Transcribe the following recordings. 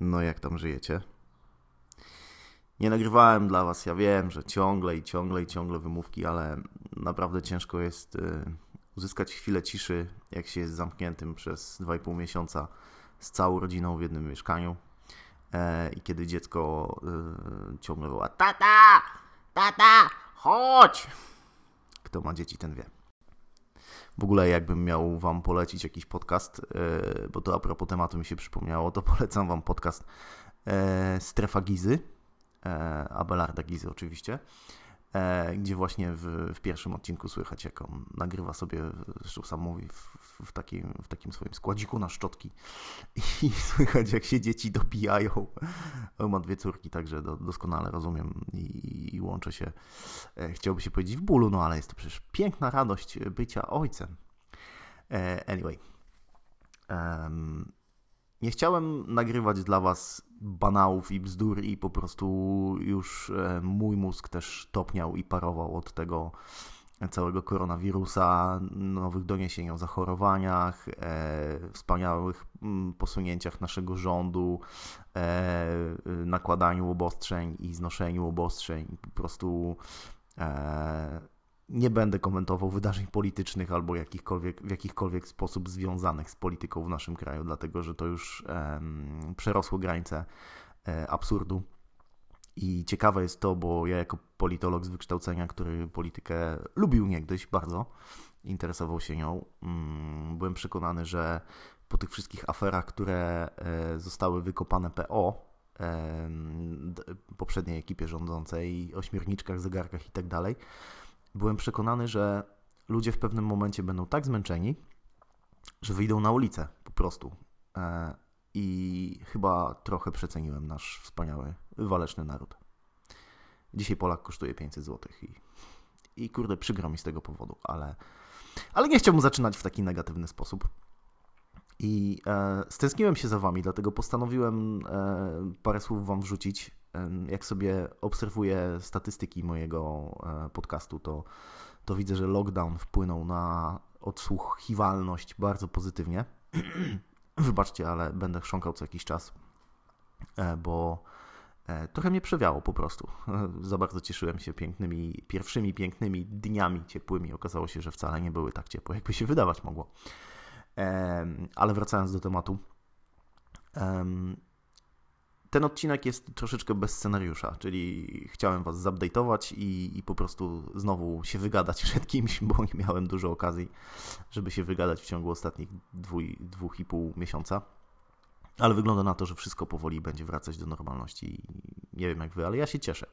No jak tam żyjecie? Nie nagrywałem dla was, ja wiem, że ciągle i ciągle i ciągle wymówki, ale naprawdę ciężko jest y, uzyskać chwilę ciszy, jak się jest zamkniętym przez 2,5 miesiąca z całą rodziną w jednym mieszkaniu. E, I kiedy dziecko y, ciągle woła Tata! Tata! Chodź! Kto ma dzieci, ten wie. W ogóle jakbym miał wam polecić jakiś podcast, e, bo to a propos tematu mi się przypomniało, to polecam wam podcast e, Strefa Gizy, e, Abelarda Gizy oczywiście, gdzie właśnie w, w, pierwszym odcinku słychać, jak on nagrywa sobie, zresztą sam mówi, w, w, takim, w takim swoim składziku na szczotki i słychać, jak się dzieci dobijają. On ma dwie córki, także do, doskonale rozumiem i, i łączę się, chciałby się powiedzieć w bólu, no ale jest to przecież piękna radość bycia ojcem. Anyway. Um, nie chciałem nagrywać dla Was banałów i bzdur i po prostu już mój mózg też topniał i parował od tego całego koronawirusa, nowych doniesień o zachorowaniach, e, wspaniałych posunięciach naszego rządu, e, nakładaniu obostrzeń i znoszeniu obostrzeń. Po prostu e, nie będę komentował wydarzeń politycznych albo jakichkolwiek, w jakichkolwiek sposób związanych z polityką w naszym kraju, dlatego że to już przerosło granice e, absurdu. I ciekawe jest to, bo ja jako politolog z wykształcenia, który politykę lubił niegdyś bardzo, interesował się nią, mm, byłem przekonany, że po tych wszystkich aferach, które e, zostały wykopane PO, poprzedniej ekipie rządzącej, ośmiorniczkach, zegarkach i tak dalej, byłem przekonany, że ludzie w pewnym momencie będą tak zmęczeni, że wyjdą na ulicę po prostu. E, I chyba trochę przeceniłem nasz wspaniały, waleczny naród. Dzisiaj Polak kosztuje 500 zł i, i kurde, przykro mi z tego powodu, ale, ale nie chciałbym zaczynać w taki negatywny sposób. I e, stęskniłem się za wami, dlatego postanowiłem e, parę słów wam wrzucić. Jak sobie obserwuję statystyki mojego e, podcastu, to, to widzę, że lockdown wpłynął na odsłuchiwalność bardzo pozytywnie. Wybaczcie, ale będę chrząkał co jakiś czas, e, bo e, trochę mnie przewiało po prostu. Za bardzo cieszyłem się pięknymi, pierwszymi pięknymi dniami ciepłymi. Okazało się, że wcale nie były tak ciepłe, jakby się wydawać mogło. Ale wracając do tematu. Ten odcinek jest troszeczkę bez scenariusza, czyli chciałem Was zupdate'ować i, i po prostu znowu się wygadać przed kimś, bo nie miałem dużo okazji, żeby się wygadać w ciągu ostatnich dwu, dwóch i pół miesiąca. Ale wygląda na to, że wszystko powoli będzie wracać do normalności. Nie wiem jak Wy, ale ja się cieszę.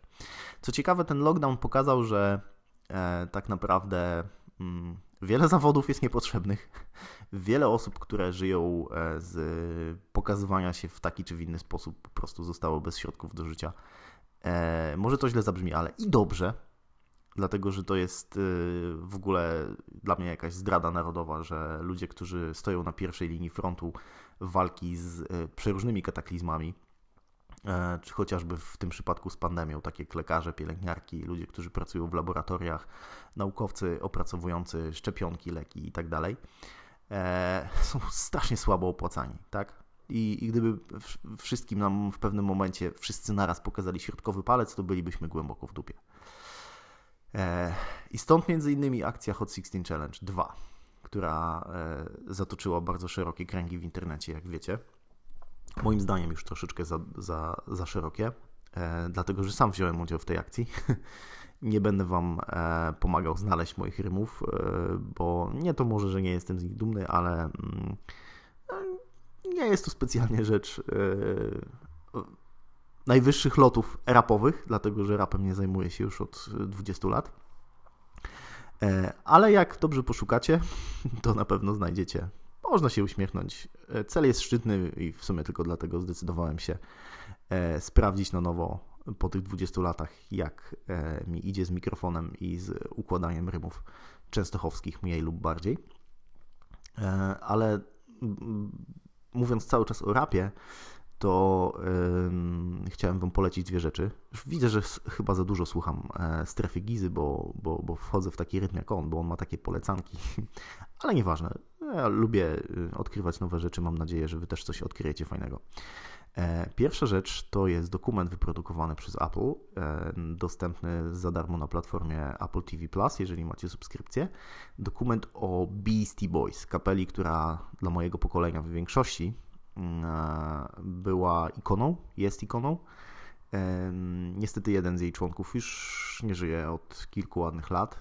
Co ciekawe, ten lockdown pokazał, że e, tak naprawdę mm, Wiele zawodów jest niepotrzebnych. Wiele osób, które żyją e, z pokazywania się w taki czy w inny sposób, po prostu zostało bez środków do życia. E, może to źle zabrzmi, ale i dobrze, dlatego że to jest e, w ogóle dla mnie jakaś zdrada narodowa, że ludzie, którzy stoją na pierwszej linii frontu walki z przeróżnymi kataklizmami, E, czy chociażby w tym przypadku z pandemią, takie jak lekarze, pielęgniarki, ludzie, którzy pracują w laboratoriach, naukowcy opracowujący szczepionki, leki itd., tak e, są strasznie słabo opłacani, tak? I, I, gdyby wszystkim nam w pewnym momencie wszyscy naraz pokazali środkowy palec, to bylibyśmy głęboko w dupie. E, I stąd między innymi akcja Hot 16 Challenge 2, która zatoczyła bardzo szerokie kręgi w internecie, jak wiecie moim zdaniem już troszeczkę za, za, za szerokie, e, dlatego że sam wziąłem udział w tej akcji. nie będę Wam e, pomagał znaleźć moich rymów, e, bo nie to może, że nie jestem z nich dumny, ale mm, e, nie jest to specjalnie rzecz e, najwyższych lotów rapowych, dlatego że rapem nie zajmuję się już od 20 lat. E, ale jak dobrze poszukacie, to na pewno znajdziecie można się uśmiechnąć. E, cel jest szczytny i w sumie tylko dlatego zdecydowałem się e, sprawdzić na nowo po tych 20 latach, jak e, mi idzie z mikrofonem i z układaniem rymów częstochowskich, mniej lub bardziej. Ale mówiąc cały czas o rapie, to yy, chciałem Wam polecić dwie rzeczy. Już widzę, że chyba za dużo słucham e, strefy Gizy, bo, bo, bo wchodzę w taki rytm jak on, bo on ma takie polecanki, ale nieważne. Ja lubię y, odkrywać nowe rzeczy, mam nadzieję, że Wy też coś odkryjecie fajnego. E, pierwsza rzecz to jest dokument wyprodukowany przez Apple, e, dostępny za darmo na platformie Apple TV Plus, jeżeli macie subskrypcję. Dokument o Beastie Boys, kapeli, która dla mojego pokolenia w większości mm, e, była ikoną, jest ikoną. Niestety jeden z jej członków już nie żyje od kilku ładnych lat,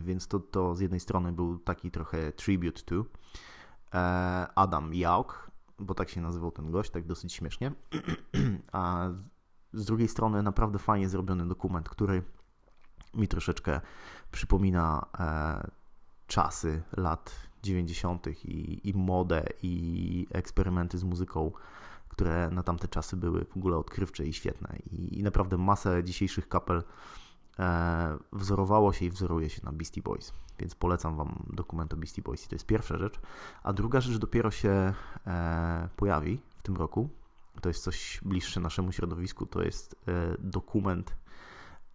więc to, to z jednej strony był taki trochę tribute to Adam Jauk, bo tak się nazywał ten gość, tak dosyć śmiesznie. A z drugiej strony naprawdę fajnie zrobiony dokument, który mi troszeczkę przypomina e, czasy lat 90. I, i modę, i eksperymenty z muzyką, które na tamte czasy były w ogóle odkrywcze i świetne. I, i naprawdę masę dzisiejszych kapel wzorowało się i wzoruje się na Beastie Boys. Więc polecam Wam dokument o Beastie Boys. I to jest pierwsza rzecz. A druga rzecz dopiero się e, pojawi w tym roku. To jest coś bliższe naszemu środowisku. To jest e, dokument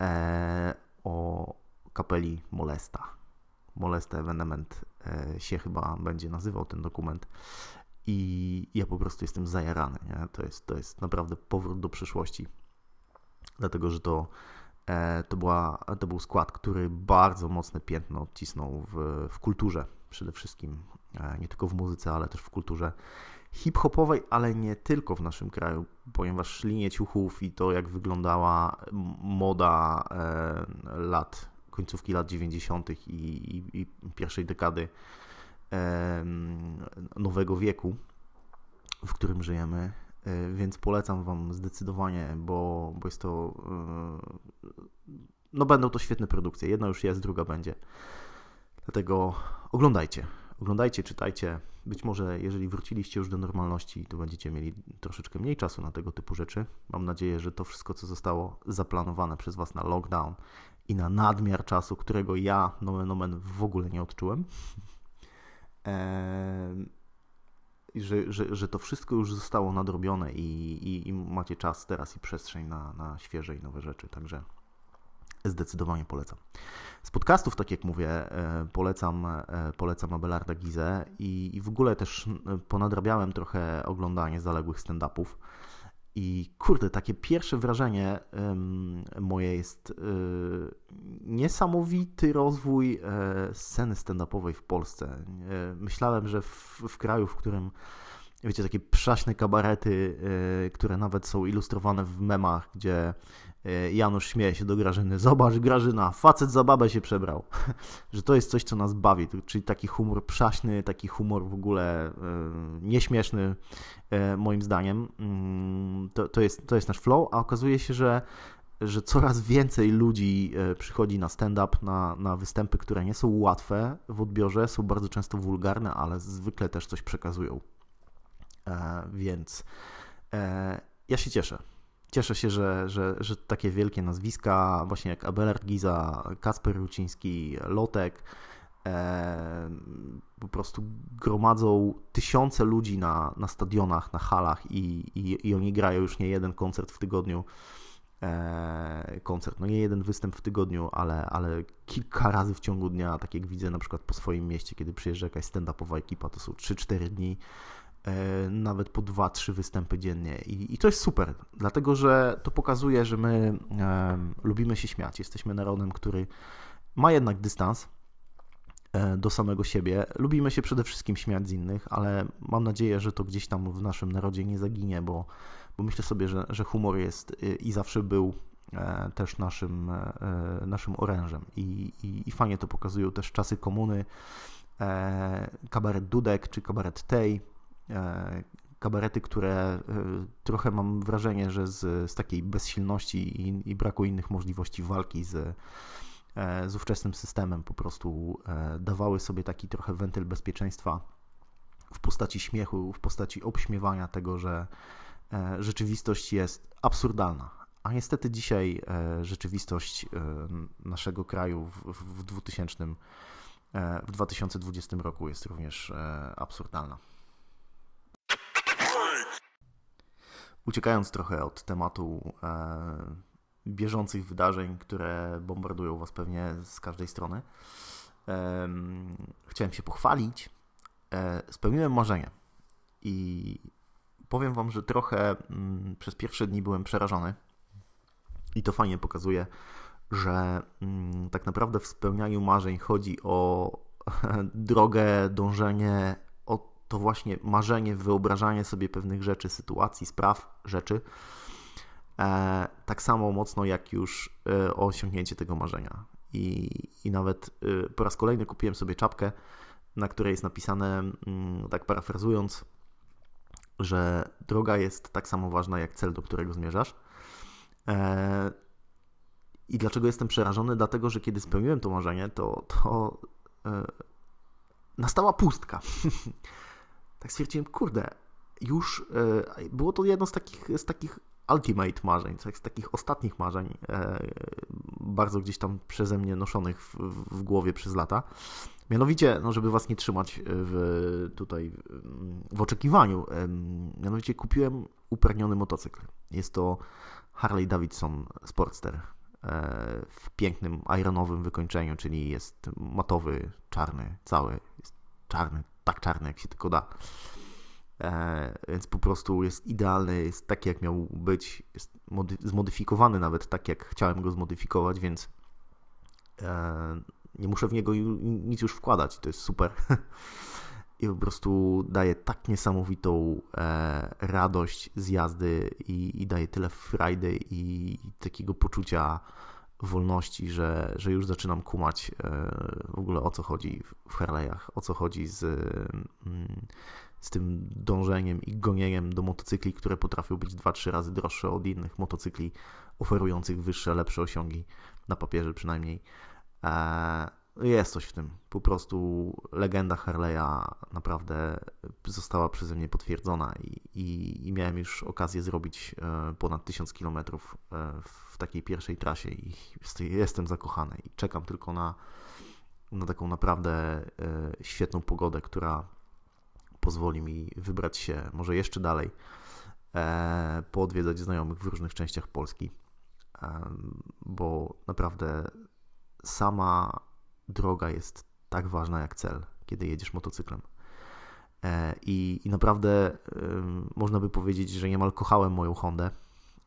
e, o kapeli Molesta. Molesta Evenement e, się chyba będzie nazywał ten dokument. I ja po prostu jestem zajarany. Nie? To, jest, to jest naprawdę powrót do przeszłości. Dlatego, że to E, to, była, to był skład, który bardzo mocne piętno odcisnął w, w kulturze przede wszystkim. E, nie tylko w muzyce, ale też w kulturze hip-hopowej, ale nie tylko w naszym kraju, ponieważ linie ciuchów i to, jak wyglądała moda e, lat, końcówki lat 90. I, i, i pierwszej dekady nowego wieku, w którym żyjemy, E, więc polecam Wam zdecydowanie, bo, bo jest to. E, no, będą to świetne produkcje. Jedna już jest, druga będzie. Dlatego oglądajcie. Oglądajcie, czytajcie. Być może, jeżeli wróciliście już do normalności, to będziecie mieli troszeczkę mniej czasu na tego typu rzeczy. Mam nadzieję, że to wszystko, co zostało zaplanowane przez Was na lockdown i na nadmiar czasu, którego ja, nomen omen, w ogóle nie odczułem. Eee że, że, że to wszystko już zostało nadrobione i, i, i macie czas teraz i przestrzeń na, na świeże i nowe rzeczy, także zdecydowanie polecam. Z podcastów, tak jak mówię, e, polecam, e, polecam Abelarda Gizę i, i w ogóle też ponadrabiałem trochę oglądanie zaległych stand-upów. I kurde, takie pierwsze wrażenie moje jest y, niesamowity rozwój y, sceny stand-upowej w Polsce. Y, myślałem, że w, w, kraju, w którym wiecie, takie przaśne kabarety, które nawet są ilustrowane w memach, gdzie E, Janusz śmieje się do Grażyny. Zobacz, Grażyna, facet za babę się przebrał. że to jest coś, co nas bawi, czyli taki humor przaśny, taki humor w ogóle e, nieśmieszny, e, moim zdaniem. Mm, to, to, jest, to jest nasz flow, a okazuje się, że że coraz więcej ludzi przychodzi na stand-up, na, na występy, które nie są łatwe w odbiorze, są bardzo często wulgarne, ale zwykle też coś przekazują. E, więc e, ja się cieszę cieszę się, że, że, że takie wielkie nazwiska, właśnie jak Abelard Giza, Kasper Ruciński, Lotek, e, po prostu gromadzą tysiące ludzi na, na stadionach, na halach i, i, i oni grają już nie jeden koncert w tygodniu. E, koncert, no nie jeden występ w tygodniu, ale, ale kilka razy w ciągu dnia, tak jak widzę na przykład po swoim mieście, kiedy przyjeżdża jakaś stand-upowa ekipa, to są 3-4 dni nawet po 2-3 występy dziennie. I, I, to jest super, dlatego że to pokazuje, że my e, lubimy się śmiać. Jesteśmy narodem, który ma jednak dystans e, do samego siebie. Lubimy się przede wszystkim śmiać z innych, ale mam nadzieję, że to gdzieś tam w naszym narodzie nie zaginie, bo, bo myślę sobie, że, że humor jest i zawsze był e, też naszym, e, naszym orężem. I, i, I fajnie to pokazują też czasy komuny. E, kabaret Dudek czy kabaret Tej E, kabarety, które e, trochę mam wrażenie, że z, z takiej bezsilności i, i braku innych możliwości walki z, e, z ówczesnym systemem po prostu dawały sobie taki trochę wentyl bezpieczeństwa w postaci śmiechu, w postaci obśmiewania tego, że rzeczywistość jest absurdalna. A niestety dzisiaj rzeczywistość naszego kraju w, 2000, w 2020 roku jest również absurdalna. Uciekając trochę od tematu e, bieżących wydarzeń, które bombardują Was pewnie z każdej strony, e, chciałem się pochwalić. E, spełniłem marzenie i powiem Wam, że trochę m, mm, przez pierwsze dni byłem przerażony i to fajnie pokazuje, że m, mm, tak naprawdę w spełnianiu marzeń chodzi o drogę, dążenie, to właśnie marzenie, wyobrażanie sobie pewnych rzeczy, sytuacji, spraw, rzeczy, e, tak samo mocno jak już e, osiągnięcie tego marzenia. I, i nawet e, po raz kolejny kupiłem sobie czapkę, na której jest napisane, mm, tak parafrazując, że droga jest tak samo ważna jak cel, do którego zmierzasz. I dlaczego jestem przerażony? Dlatego, że kiedy spełniłem to marzenie, to, to nastała pustka. tak stwierdziłem, kurde, już e, było to jedno z takich, z takich ultimate marzeń, z takich ostatnich marzeń, bardzo gdzieś tam przeze mnie noszonych w, w głowie przez lata. Mianowicie, no żeby was nie trzymać w, tutaj w oczekiwaniu, mianowicie kupiłem upragniony motocykl. Jest to Harley Davidson Sportster e, w pięknym ironowym wykończeniu, czyli jest matowy, czarny, cały, jest czarny, tak czarny jak się tylko da. E, więc po prostu jest idealny, jest taki jak miał być, jest zmodyfikowany nawet tak jak chciałem go zmodyfikować, więc e, nie muszę w niego nic już wkładać, to jest super. I po prostu daje tak niesamowitą e, radość z jazdy i, i daje tyle frajdy i takiego poczucia wolności, że, że już zaczynam kumać e, w ogóle o co chodzi w Harley'ach, o co chodzi z, mm, z tym dążeniem i gonieniem do motocykli, które potrafią być 2-3 razy droższe od innych motocykli oferujących wyższe, lepsze osiągi, na papierze przynajmniej. E, jest coś w tym. Po prostu legenda Harley'a naprawdę została przeze mnie potwierdzona i, i, i miałem już okazję zrobić e, ponad 1000 km e, w takiej pierwszej trasie i jestem zakochany i czekam tylko na, na taką naprawdę świetną pogodę, która pozwoli mi wybrać się może jeszcze dalej, poodwiedzać znajomych w różnych częściach Polski, bo naprawdę sama droga jest tak ważna jak cel, kiedy jedziesz motocyklem. E, I, i naprawdę można by powiedzieć, że niemal kochałem moją Hondę,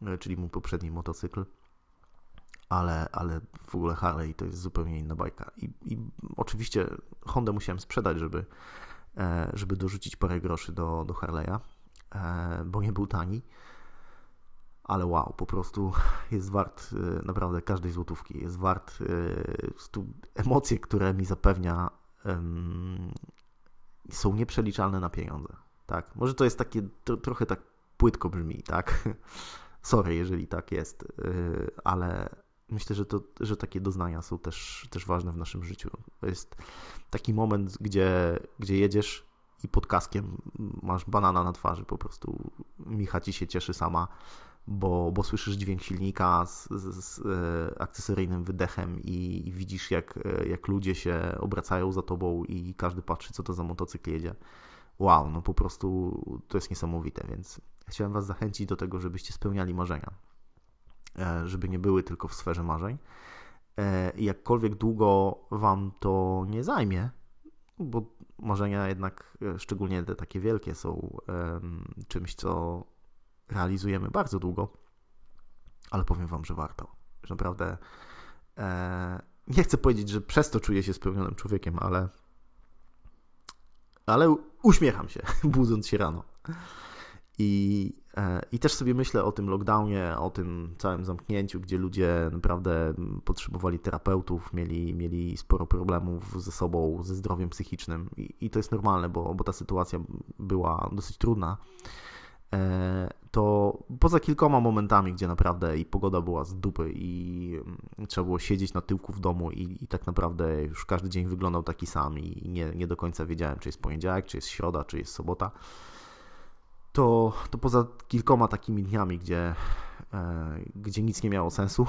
e, czyli mój poprzedni motocykl, ale, ale w ogóle Harley to jest zupełnie inna bajka. I, i oczywiście Hondę musiałem sprzedać, żeby, e, żeby dorzucić parę groszy do, do Harley'a, bo nie był tani ale wow, po prostu jest wart y, naprawdę każdej złotówki, jest wart y, emocje, które mi zapewnia są nieprzeliczalne na pieniądze, tak, może to jest takie, to, trochę tak płytko brzmi, tak, sorry, jeżeli tak jest, y, ale myślę, że, to, że takie doznania są też, też ważne w naszym życiu, to jest taki moment, gdzie, gdzie jedziesz i pod kaskiem masz banana na twarzy, po prostu. Micha ci się cieszy sama, bo, bo słyszysz dźwięk silnika z, z, z e, akcesoryjnym wydechem i, i, widzisz, jak, e, jak ludzie się obracają za tobą i każdy patrzy, co to za motocykl jedzie. Wow, no po prostu to jest niesamowite, więc chciałem Was zachęcić do tego, żebyście spełniali marzenia, e, żeby nie były tylko w sferze marzeń. Jakkolwiek długo Wam to nie zajmie, bo marzenia jednak, szczególnie te takie wielkie, są czymś, co realizujemy bardzo długo, ale powiem Wam, że warto. Że naprawdę e, nie chcę powiedzieć, że przez to czuję się spełnionym człowiekiem, ale ale uśmiecham się, budząc się rano. I, e, I też sobie myślę o tym lockdownie, o tym całym zamknięciu, gdzie ludzie naprawdę potrzebowali terapeutów, mieli, mieli sporo problemów ze sobą, ze zdrowiem psychicznym. I, i to jest normalne, bo, bo ta sytuacja była dosyć trudna. E, to poza kilkoma momentami, gdzie naprawdę i pogoda była z dupy i mm, trzeba było siedzieć na tyłku w domu i, i tak naprawdę już każdy dzień wyglądał taki sam i nie, nie do końca wiedziałem, czy jest poniedziałek, czy jest środa, czy jest sobota, to, to poza kilkoma takimi dniami, gdzie, e, gdzie nic nie miało sensu,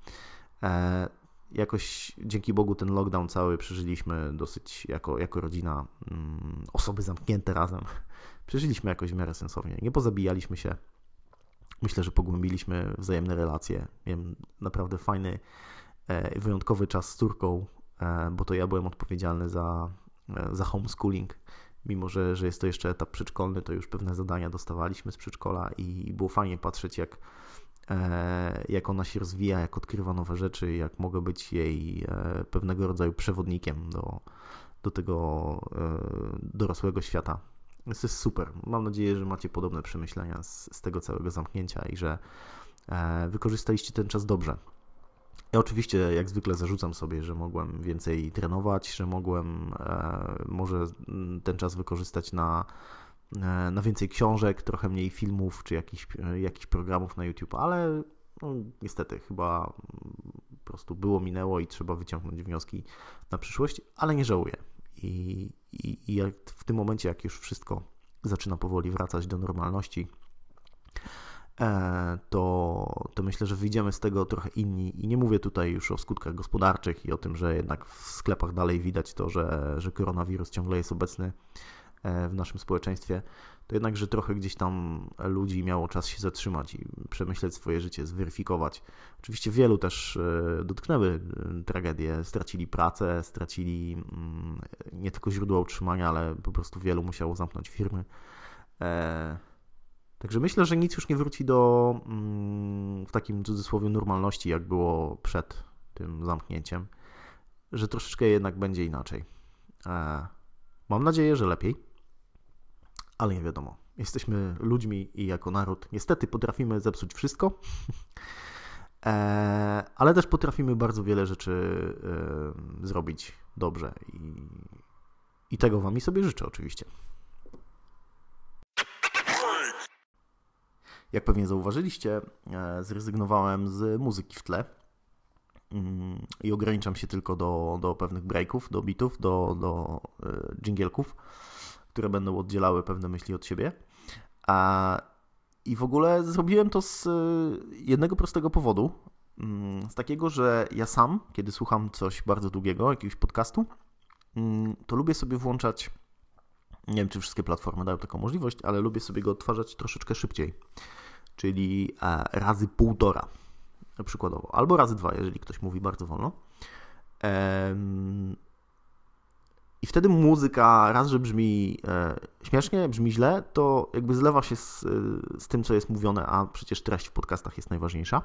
e, jakoś dzięki Bogu ten lockdown cały przeżyliśmy dosyć jako, jako rodzina, mm, osoby zamknięte razem przeżyliśmy jakoś w miarę sensownie. Nie pozabijaliśmy się, Myślę, że pogłębiliśmy wzajemne relacje. Miałem naprawdę fajny, e, wyjątkowy czas z córką, e, bo to ja byłem odpowiedzialny za, e, za homeschooling. Mimo, że, że jest to jeszcze etap przedszkolny, to już pewne zadania dostawaliśmy z przedszkola i było fajnie patrzeć, jak, jak ona się rozwija, jak odkrywa nowe rzeczy, jak mogę być jej pewnego rodzaju przewodnikiem do, do tego dorosłego świata. To jest super. Mam nadzieję, że macie podobne przemyślenia z, z tego całego zamknięcia i że e, wykorzystaliście ten czas dobrze. Ja oczywiście, jak zwykle, zarzucam sobie, że mogłem więcej trenować, że mogłem e, może ten czas wykorzystać na, e, na więcej książek, trochę mniej filmów czy jakichś, e, jakichś programów na YouTube, ale no, niestety chyba po prostu było, minęło i trzeba wyciągnąć wnioski na przyszłość, ale nie żałuję. I, i, i w tym momencie, jak już wszystko zaczyna powoli wracać do normalności, e, to, to myślę, że wyjdziemy z tego trochę inni. I nie mówię tutaj już o skutkach gospodarczych i o tym, że jednak w sklepach dalej widać to, że, że koronawirus ciągle jest obecny w naszym społeczeństwie to jednakże trochę gdzieś tam ludzi miało czas się zatrzymać i przemyśleć swoje życie, zweryfikować. Oczywiście wielu też e, dotknęły e, tragedie, stracili pracę, stracili mm, nie tylko źródła utrzymania, ale po prostu wielu musiało zamknąć firmy. E, także myślę, że nic już nie wróci do mm, w takim cudzysłowie normalności, jak było przed tym zamknięciem, że troszeczkę jednak będzie inaczej. Mam nadzieję, że lepiej ale nie wiadomo. Jesteśmy ludźmi i jako naród niestety potrafimy zepsuć wszystko, e, ale też potrafimy bardzo wiele rzeczy e, zrobić dobrze i, i tego Wam i sobie życzę oczywiście. Jak pewnie zauważyliście, e, zrezygnowałem z muzyki w tle mm, i ograniczam się tylko do, do pewnych breaków, do bitów, do, do dżingielków które będą oddzielały pewne myśli od siebie. A, I w ogóle zrobiłem to z y, jednego prostego powodu. Mm, z takiego, że ja sam, kiedy słucham coś bardzo długiego, jakiegoś podcastu, mm, to lubię sobie włączać. Nie wiem, czy wszystkie platformy dają taką możliwość, ale lubię sobie go odtwarzać troszeczkę szybciej, czyli e, razy półtora przykładowo, albo razy dwa, jeżeli ktoś mówi bardzo wolno. I wtedy muzyka raz, że brzmi e, śmiesznie, brzmi źle, to jakby zlewa się z, z tym, co jest mówione, a przecież treść w podcastach jest najważniejsza.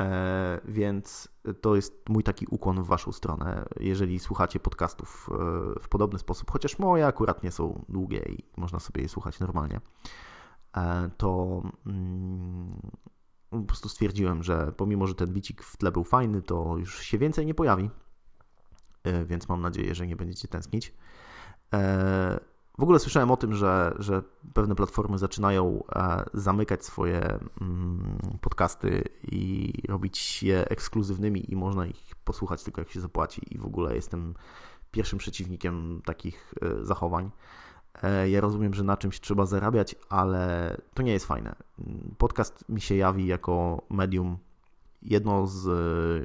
E, więc to jest mój taki ukłon w Waszą stronę. Jeżeli słuchacie podcastów e, w podobny sposób, chociaż moje akurat nie są długie i można sobie je słuchać normalnie, e, to mm, po prostu stwierdziłem, że pomimo, że ten bicik w tle był fajny, to już się więcej nie pojawi E, więc mam nadzieję, że nie będziecie tęsknić. E, w ogóle słyszałem o tym, że, że pewne platformy zaczynają e, zamykać swoje mm, podcasty i robić je ekskluzywnymi i można ich posłuchać tylko jak się zapłaci i w ogóle jestem pierwszym przeciwnikiem takich zachowań. Ja rozumiem, że na czymś trzeba zarabiać, ale to nie jest fajne. Podcast mi się jawi jako medium jedno z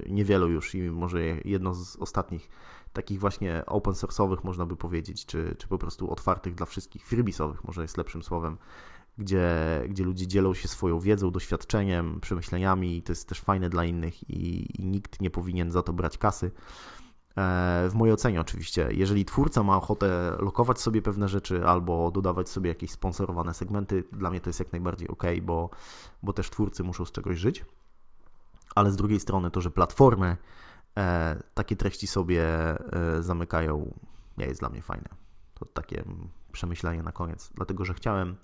niewielu już i może jedno z ostatnich takich właśnie open source'owych można by powiedzieć, czy, czy po prostu otwartych dla wszystkich, freebisowych może jest lepszym słowem, gdzie, gdzie ludzie dzielą się swoją wiedzą, doświadczeniem, przemyśleniami i to jest też fajne dla innych i, i nikt nie powinien za to brać kasy. E, w mojej ocenie oczywiście, jeżeli twórca ma ochotę lokować sobie pewne rzeczy albo dodawać sobie jakieś sponsorowane segmenty, dla mnie to jest jak najbardziej ok, bo, bo też twórcy muszą z czegoś żyć. Ale z drugiej strony to, że platformy e, takie treści sobie e, zamykają, nie jest dla mnie fajne. To takie przemyślenie na koniec, dlatego że chciałem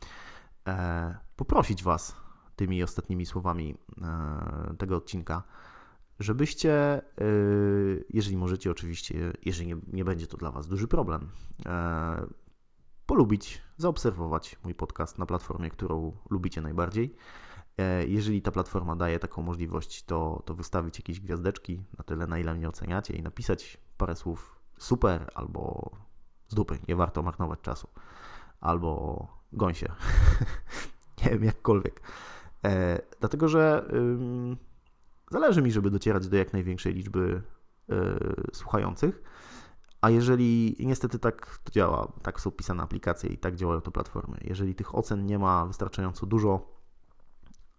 e, poprosić Was tymi ostatnimi słowami e, tego odcinka, żebyście, e, jeżeli możecie oczywiście, jeżeli nie, nie, będzie to dla Was duży problem, e, polubić, zaobserwować mój podcast na platformie, którą lubicie najbardziej jeżeli ta platforma daje taką możliwość, to, to wystawić jakieś gwiazdeczki na tyle, na ile mnie oceniacie i napisać parę słów super albo z dupy, nie warto marnować czasu, albo gąsie, nie wiem, jakkolwiek. E, dlatego, że ym, zależy mi, żeby docierać do jak największej liczby y, słuchających, a jeżeli niestety tak to działa, tak są pisane aplikacje i tak działają te platformy, jeżeli tych ocen nie ma wystarczająco dużo,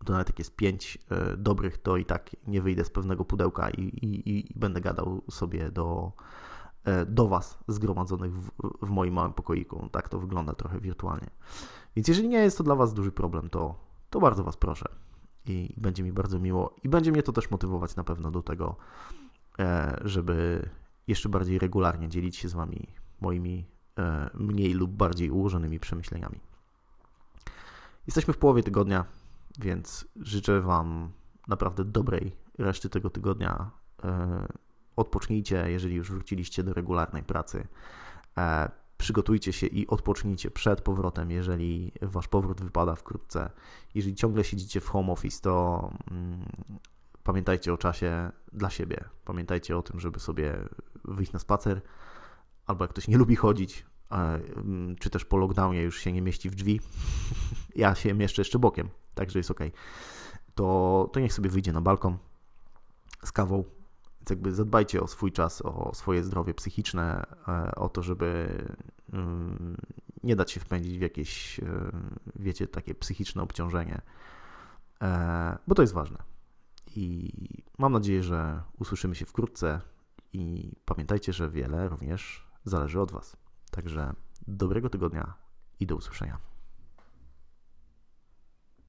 to nawet jak jest pięć e, dobrych, to i tak nie wyjdę z pewnego pudełka i, i, i będę gadał sobie do, e, do Was zgromadzonych w, w moim małym pokoiku. Tak to wygląda trochę wirtualnie. Więc jeżeli nie jest to dla Was duży problem, to, to bardzo Was proszę. I będzie mi bardzo miło. I będzie mnie to też motywować na pewno do tego, e, żeby jeszcze bardziej regularnie dzielić się z Wami moimi mniej lub bardziej ułożonymi przemyśleniami. Jesteśmy w połowie tygodnia, więc życzę Wam naprawdę dobrej reszty tego tygodnia. E, odpocznijcie, jeżeli już wróciliście do regularnej pracy. E, przygotujcie się i odpocznijcie przed powrotem, jeżeli Wasz powrót wypada wkrótce. Jeżeli ciągle siedzicie w home office, to mm, pamiętajcie o czasie dla siebie. Pamiętajcie o tym, żeby sobie wyjść na spacer, albo jak ktoś nie lubi chodzić, czy też po lockdownie już się nie mieści w drzwi. ja się mieszczę jeszcze bokiem także jest ok. To, to niech sobie wyjdzie na balkon z kawą. Więc jakby zadbajcie o swój czas, o swoje zdrowie psychiczne, e, o to, żeby mm, nie dać się wpędzić w jakieś, e, wiecie, takie psychiczne obciążenie, e, bo to jest ważne. I mam nadzieję, że usłyszymy się wkrótce i pamiętajcie, że wiele również zależy od Was. Także dobrego tygodnia i do usłyszenia.